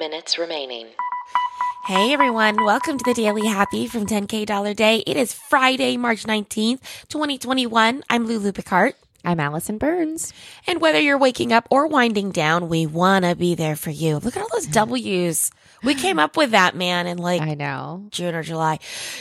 minutes remaining. Hey everyone, welcome to the Daily Happy from 10K Dollar Day. It is Friday, March 19th, 2021. I'm Lulu Picard. I'm Allison Burns. And whether you're waking up or winding down, we want to be there for you. Look at all those W's. We came up with that, man, in like I know. June or July.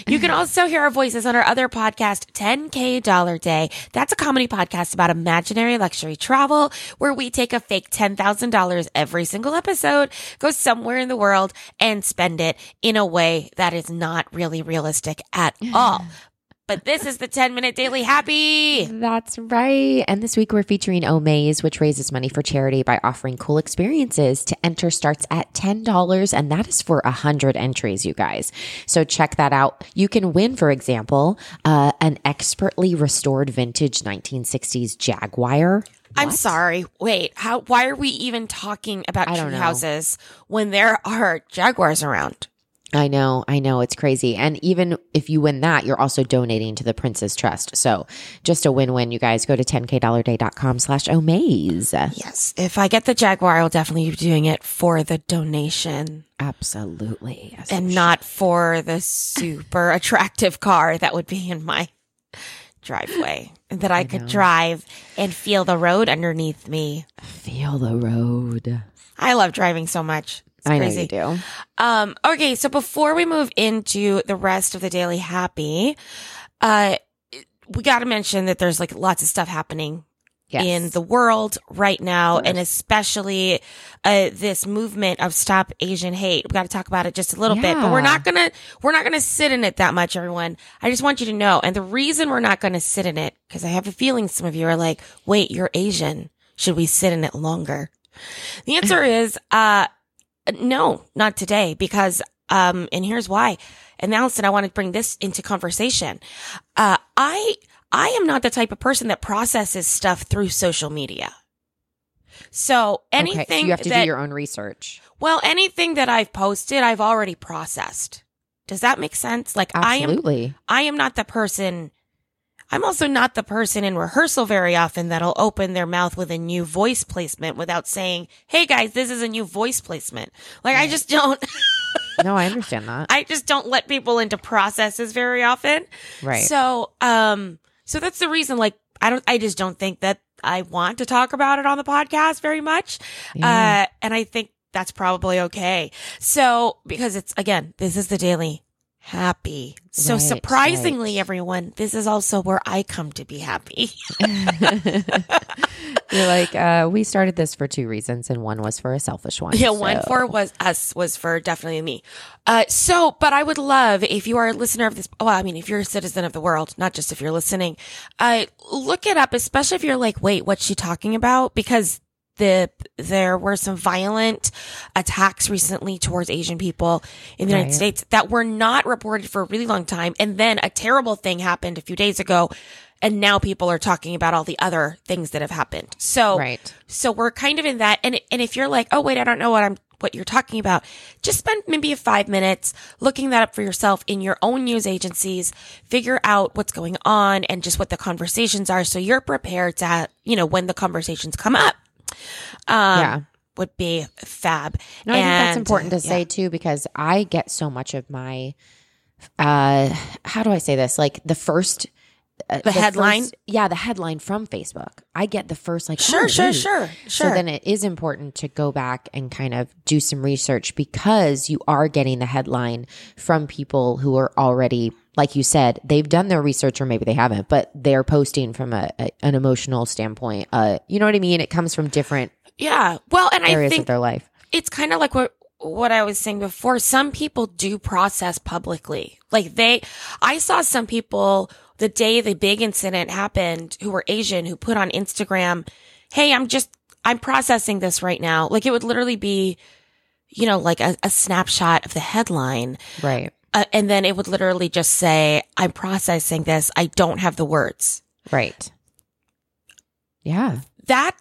You can also hear our voices on our other podcast, 10K Dollar Day. That's a comedy podcast about imaginary luxury travel where we take a fake $10,000 every single episode, go somewhere in the world and spend it in a way that is not really realistic at all. But this is the 10 minute daily happy. That's right. And this week we're featuring Omaze, which raises money for charity by offering cool experiences. To enter starts at $10, and that is for 100 entries, you guys. So check that out. You can win, for example, uh, an expertly restored vintage 1960s Jaguar. I'm sorry. Wait, how, why are we even talking about tree houses when there are jaguars around? I know, I know, it's crazy. And even if you win that, you're also donating to the Prince's Trust. So just a win-win, you guys. Go to 10kdollarday.com slash Omaze. Yes. If I get the jaguar, I'll definitely be doing it for the donation. Absolutely. Yes, and not for the super attractive car that would be in my driveway that I, could know. drive and feel the road underneath me. Feel the road. I love driving so much. It's I know crazy. you do. Um, okay, so before we move into the rest of the daily happy, uh, we got to mention that there's like lots of stuff happening Yes. in the world right now, and especially uh, this movement of Stop Asian Hate. We got to talk about it just a little bit, but we're not gonna we're not gonna sit in it that much, everyone. I just want you to know, and the reason we're not gonna sit in it because I have a feeling some of you are like, "Wait, you're Asian. Should we sit in it longer?" The answer is, uh, no, not today, because um, and here's why. And Allison, I want to bring this into conversation. Uh, I I am not the type of person that processes stuff through social media. So anything okay, so you have to that, do your own research. well, anything that I've posted, I've already processed. Does that make sense? Like I am Absolutely. I am not the person. I'm also not the person in rehearsal very often that'll open their mouth with a new voice placement without saying, Hey guys, this is a new voice placement. Like I just don't, no, I understand that. I just don't let people into processes very often. right. So, um, so that's the reason, like, I don't, I just don't think that I want to talk about it on the podcast very much. Yeah. Uh, and I think that's probably okay. So, because it's, again, this is the daily happy. So Right, surprisingly, right. everyone, this is also where I come to be happy. You're like, uh, we started this for two reasons, and one was for a selfish one. Yeah, one for was us was for definitely me. Uh, so, but I would love if you are a listener of this. Well, I mean, if you're a citizen of the world, not just if you're listening, uh, look it up, especially if you're like, wait, what's she talking about? Because the, there were some violent attacks recently towards Asian people in the United States that were not reported for a really long time. And then a terrible thing happened a few days ago. And now people are talking about all the other things that have happened. So, Right. so we're kind of in that. And, and if you're like, oh, wait, I don't know what I'm, what you're talking about, just spend maybe five minutes looking that up for yourself in your own news agencies, figure out what's going on and just what the conversations are. So you're prepared to, you know, when the conversations come up. Um, Yeah. would be fab. No, I think that's important to say too, because I get so much of my, uh, how do I say this? Like the first, uh, The headline? first- yeah, the headline from Facebook. I get the first like, Sure, oh, sure, wait. sure, So then it is important to go back and kind of do some research because you are getting the headline from people who are already, like you said, they've done their research or maybe they haven't, but they're posting from a, a an emotional standpoint. Uh, you know what I mean? It comes from different yeah. Well, and I think of their life. it's kind of like what what I was saying before. Some people do process publicly. Like they, I saw some people the day the big incident happened who were Asian who put on Instagram, "Hey, I'm just I'm processing this right now." Like it would literally be, you know, like a, a snapshot of the headline, Right. uh, and then it would literally just say, "I'm processing this. I don't have the words." Right. Yeah. That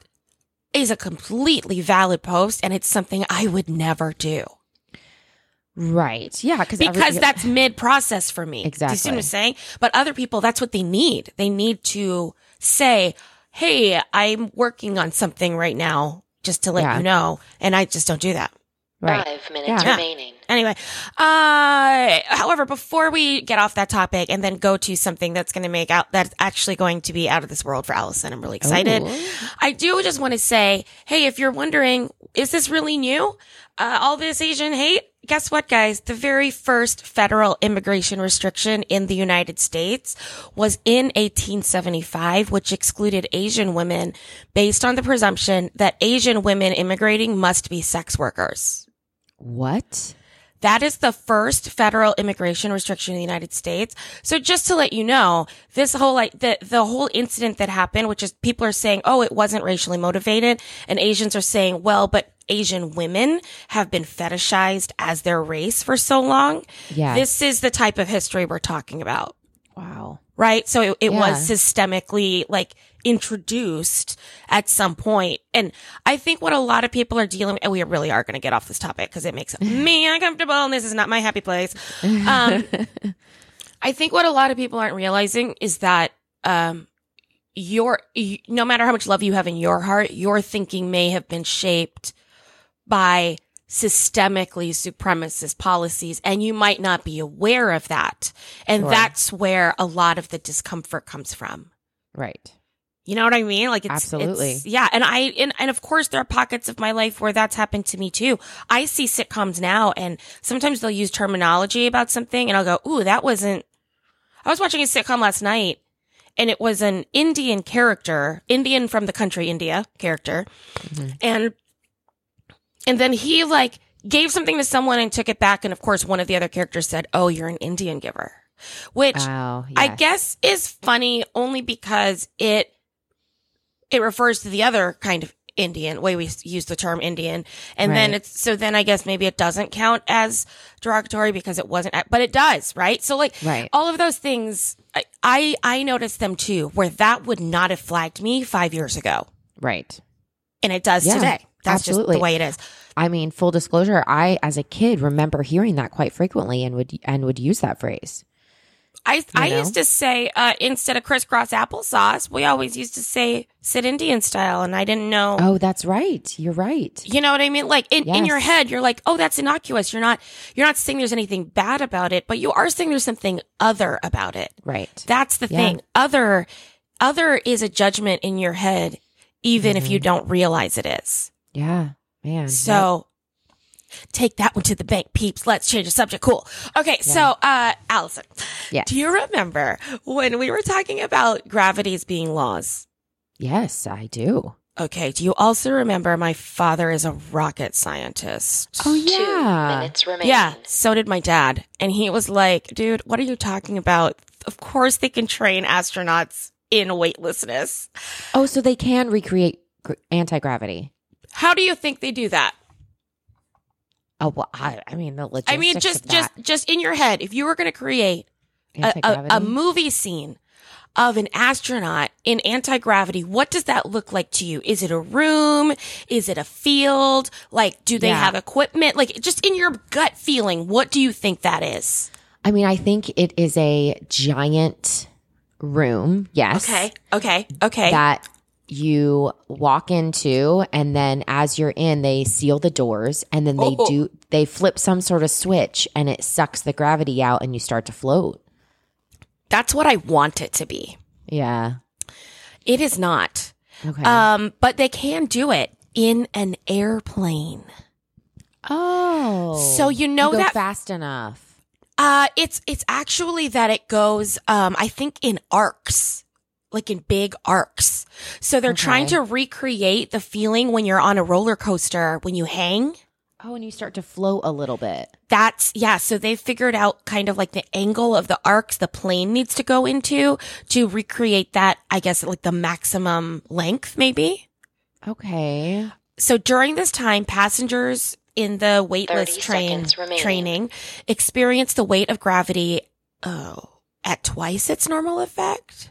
is a completely valid post, and it's something I would never do. Right. Yeah. Cause because every- that's mid process for me. Do you see what Exactly. I'm saying? But other people, that's what they need. They need to say, Hey, I'm working on something right now just to let Yeah. you know. And I just don't do that. Right. Five minutes Yeah. remaining. Anyway, uh, however, before we get off that topic and then go to something that's going to make out, that's actually going to be out of this world for Allison, I'm really excited. Ooh. I do just want to say, hey, if you're wondering, is this really new? Uh, all this Asian hate? Guess what, guys? The very first federal immigration restriction in the United States was in 1875, which excluded Asian women based on the presumption that Asian women immigrating must be sex workers. What? That is the first federal immigration restriction in the United States. So just to let you know, this whole like the the whole incident that happened, which is people are saying, "Oh, it wasn't racially motivated," and Asians are saying, "Well, but Asian women have been fetishized as their race for so long." Yes. This is the type of history we're talking about, Wow. right? So it, it was systemically like introduced at some point. And I think what a lot of people are dealing and we really are going to get off this topic because it makes me uncomfortable and this is not my happy place. Um, I think what a lot of people aren't realizing is that, um, your, no matter how much love you have in your heart, your thinking may have been shaped by systemically supremacist policies and you might not be aware of that. And Sure. that's where a lot of the discomfort comes from. Right. You know what I mean? Like it's Absolutely. it's- yeah. And I and, and of course there are pockets of my life where that's happened to me too. I see sitcoms now and sometimes they'll use terminology about something and I'll go, ooh, that wasn't I was watching a sitcom last night and it was an Indian character, Indian from the country India character. Mm-hmm. And and then he like gave something to someone and took it back and of course one of the other characters said, "Oh, you're an Indian giver." Which Oh, I guess is funny only because it it refers to the other kind of Indian way we use the term Indian, and then it's so then I guess maybe it doesn't count as derogatory because it wasn't, but it does, right? So like Right. all of those things, I, I I noticed them too, where that would not have flagged me five years ago, Right. and it does Yeah, today. That's just absolutely. the way it is. I mean, full disclosure, I as a kid remember hearing that quite frequently and would and would use that phrase. I I know? used to say uh, instead of crisscross applesauce, we always used to say sit Indian style, and I didn't know. Oh, that's right. You're right. You know what I mean? Like in, in your head, you're like, oh, that's innocuous. You're not, you're not saying there's anything bad about it, but you are saying there's something other about it. Right. That's the Yeah. thing. Other, other is a judgment in your head, even if Mm-hmm. you don't realize it is. Yeah. Man. So take that one to the bank, peeps. Let's change the subject. Cool. Okay. So, uh, Allison, Yes. do you remember when we were talking about gravities being laws? Yes, I do. Okay. Do you also remember my father is a rocket scientist? Oh yeah. minutes remaining. Yeah, so did my dad. And he was like, dude, what are you talking about? Of course they can train astronauts in weightlessness. Oh, so they can recreate gr- anti gravity. How do you think they do that? Oh well, I, I mean the logistics. I mean, just just just in your head, if you were going to create a, a, a movie scene of an astronaut in anti-gravity, what does that look like to you? Is it a room? Is it a field? Like, do they Yeah. have equipment? Like, just in your gut feeling, what do you think that is? I mean, I think it is a giant room. Yes. Okay, okay, okay. That you walk into, and then as you're in, they seal the doors, and then they Oh. do they flip some sort of switch, and it sucks the gravity out, and you start to float. That's what I want it to be. Yeah. It is not. Okay. Um, but they can do it in an airplane. oh. So you know go that fast enough. uh it's it's actually that it goes um I think in arcs. Like in big arcs. So they're trying to recreate the feeling when you're on a roller coaster when you hang. Oh, and you start to float a little bit. That's yeah, so they figured out kind of like the angle of the arcs the plane needs to go into to recreate that, I guess like the maximum length maybe. Okay. So during this time, passengers in the weightless train training experience the weight of gravity oh, at twice its normal effect.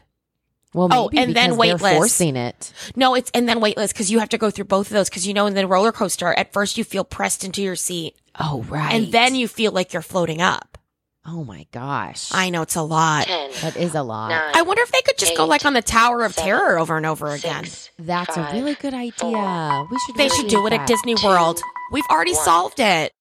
Well, Oh, and then because they're weightless. forcing it. No, it's and then weightless because you have to go through both of those because you know in the roller coaster at first you feel pressed into your seat Oh, right. and then you feel like you're floating up. Oh my gosh. I know it's a lot. 10, that is a lot. 9, I wonder if they could just go like on the Tower of seven, Terror over and over again. 6, That's a really good idea. four, we should They really should do it at. Disney World. We've already one. solved it.